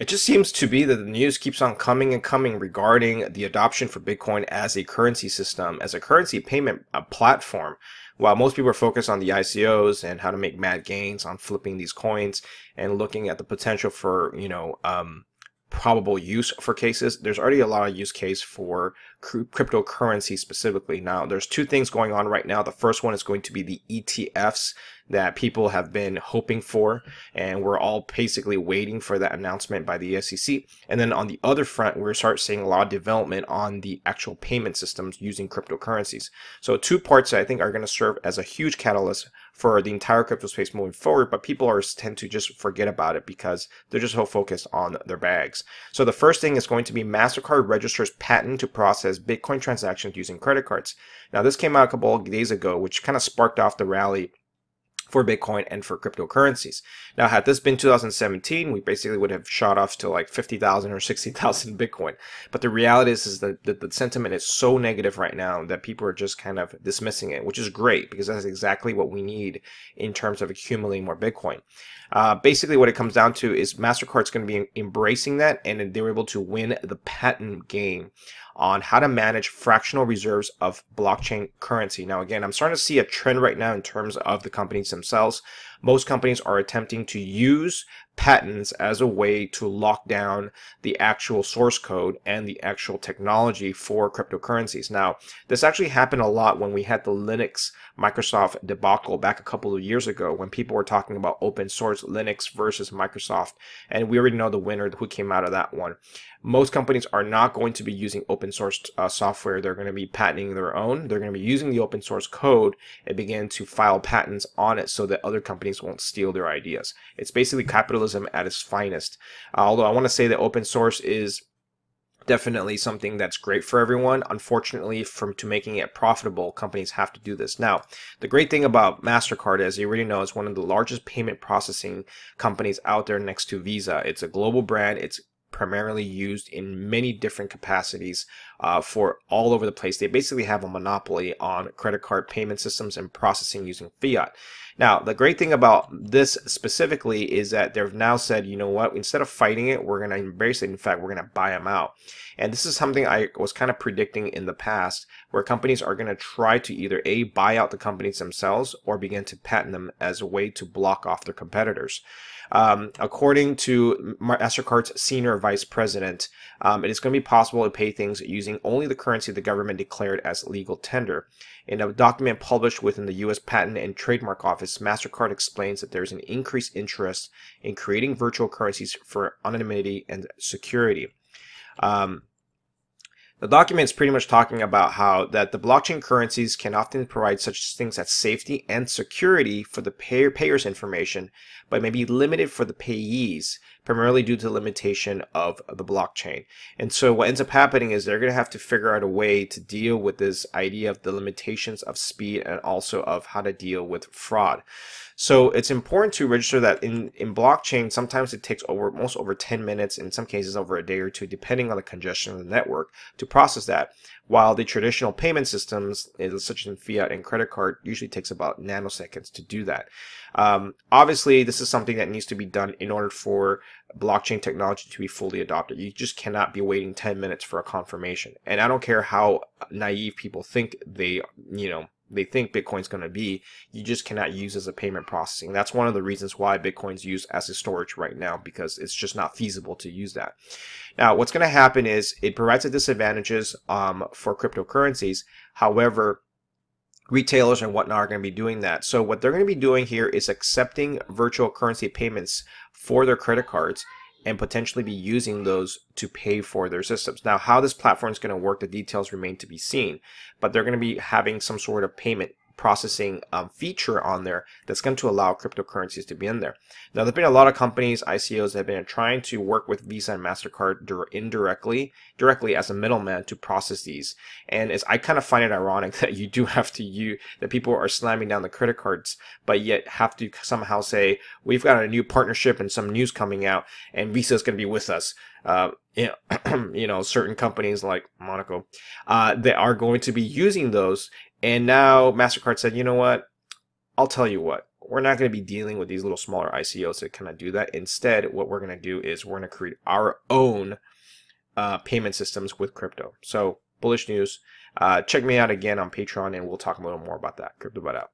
It just seems to be that the news keeps on coming and coming regarding the adoption for Bitcoin as a currency system, as a currency payment uh, platform. While most people are focused on the ICOs and how to make mad gains on flipping these coins and looking at the potential for, you know, um, probable use for cases. There's already a lot of use case for cryptocurrency specifically. Now, there's two things going on right now. The first one is going to be the ETFs that people have been hoping for, and we're all basically waiting for that announcement by the SEC. And then on the other front, we're start seeing a lot of development on the actual payment systems using cryptocurrencies. So two parts that I think are going to serve as a huge catalyst for the entire crypto space moving forward, but people are tend to just forget about it because they're just so focused on their bags. So the first thing is going to be MasterCard registers patent to process Bitcoin transactions using credit cards. Now this came out a couple of days ago, which kind of sparked off the rally for Bitcoin and for cryptocurrencies. Now, had this been 2017, we basically would have shot off to like 50,000 or 60,000 Bitcoin. But the reality is, is that the, the, sentiment is so negative right now that people are just kind of dismissing it, which is great because that's exactly what we need in terms of accumulating more Bitcoin. Uh, basically, what it comes down to is MasterCard's going to be embracing that and they were able to win the patent game on how to manage fractional reserves of blockchain currency. Now, again, I'm starting to see a trend right now in terms of the companies themselves. Most companies are attempting to use patents as a way to lock down the actual source code and the actual technology for cryptocurrencies. Now, this actually happened a lot when we had the Linux Microsoft debacle back a couple of years ago when people were talking about open source Linux versus Microsoft. And we already know the winner who came out of that one. Most companies are not going to be using open source uh, software. They're going to be patenting their own. They're going to be using the open source code and begin to file patents on it so that other companies won't steal their ideas. It's basically capitalism at its finest. Uh, although I want to say that open source is definitely something that's great for everyone. Unfortunately, from to making it profitable, companies have to do this. Now, the great thing about MasterCard, as you already know, is one of the largest payment processing companies out there next to Visa. It's a global brand. It's primarily used in many different capacities uh, for all over the place. They basically have a monopoly on credit card payment systems and processing using fiat. Now, the great thing about this specifically is that they've now said, you know what, instead of fighting it, we're going to embrace it. In fact, we're going to buy them out. And this is something I was kind of predicting in the past where companies are going to try to either A, buy out the companies themselves or begin to patent them as a way to block off their competitors. Um, according to MasterCard's senior vice president, um, it is going to be possible to pay things using only the currency the government declared as legal tender. In a document published within the U.S. Patent and Trademark Office, MasterCard explains that there's an increased interest in creating virtual currencies for anonymity and security. Um, the document is pretty much talking about how that the blockchain currencies can often provide such things as safety and security for the payer, payer's information, but may be limited for the payees, primarily due to the limitation of the blockchain. And so what ends up happening is they're going to have to figure out a way to deal with this idea of the limitations of speed and also of how to deal with fraud. So it's important to register that in, in blockchain, sometimes it takes over almost over 10 minutes, in some cases over a day or two, depending on the congestion of the network to process that. While the traditional payment systems, such as fiat and credit card, usually takes about nanoseconds to do that. Um, obviously, this is something that needs to be done in order for blockchain technology to be fully adopted. You just cannot be waiting 10 minutes for a confirmation. And I don't care how naive people think they, you know, they think Bitcoin's going to be, you just cannot use as a payment processing. That's one of the reasons why Bitcoin's used as a storage right now because it's just not feasible to use that. Now, what's going to happen is it provides a disadvantages um, for cryptocurrencies. However, retailers and whatnot are going to be doing that. So what they're going to be doing here is accepting virtual currency payments for their credit cards and potentially be using those to pay for their systems. Now, how this platform is going to work, the details remain to be seen, but they're going to be having some sort of payment processing um, feature on there that's going to allow cryptocurrencies to be in there. Now, there've been a lot of companies, ICOs, that have been trying to work with Visa and MasterCard indirectly, directly as a middleman to process these. And it's, I kind of find it ironic that you do have to use, that people are slamming down the credit cards, but yet have to somehow say, we've got a new partnership and some news coming out and Visa is going to be with us. Uh, you know, certain companies like Monaco, uh, they are going to be using those and now MasterCard said, you know what? I'll tell you what. we're not going to be dealing with these little smaller ICOs to kind of do that. Instead, what we're going to do is we're going to create our own uh, payment systems with crypto. So bullish news. Uh, check me out again on Patreon, and we'll talk a little more about that. Crypto Bud out.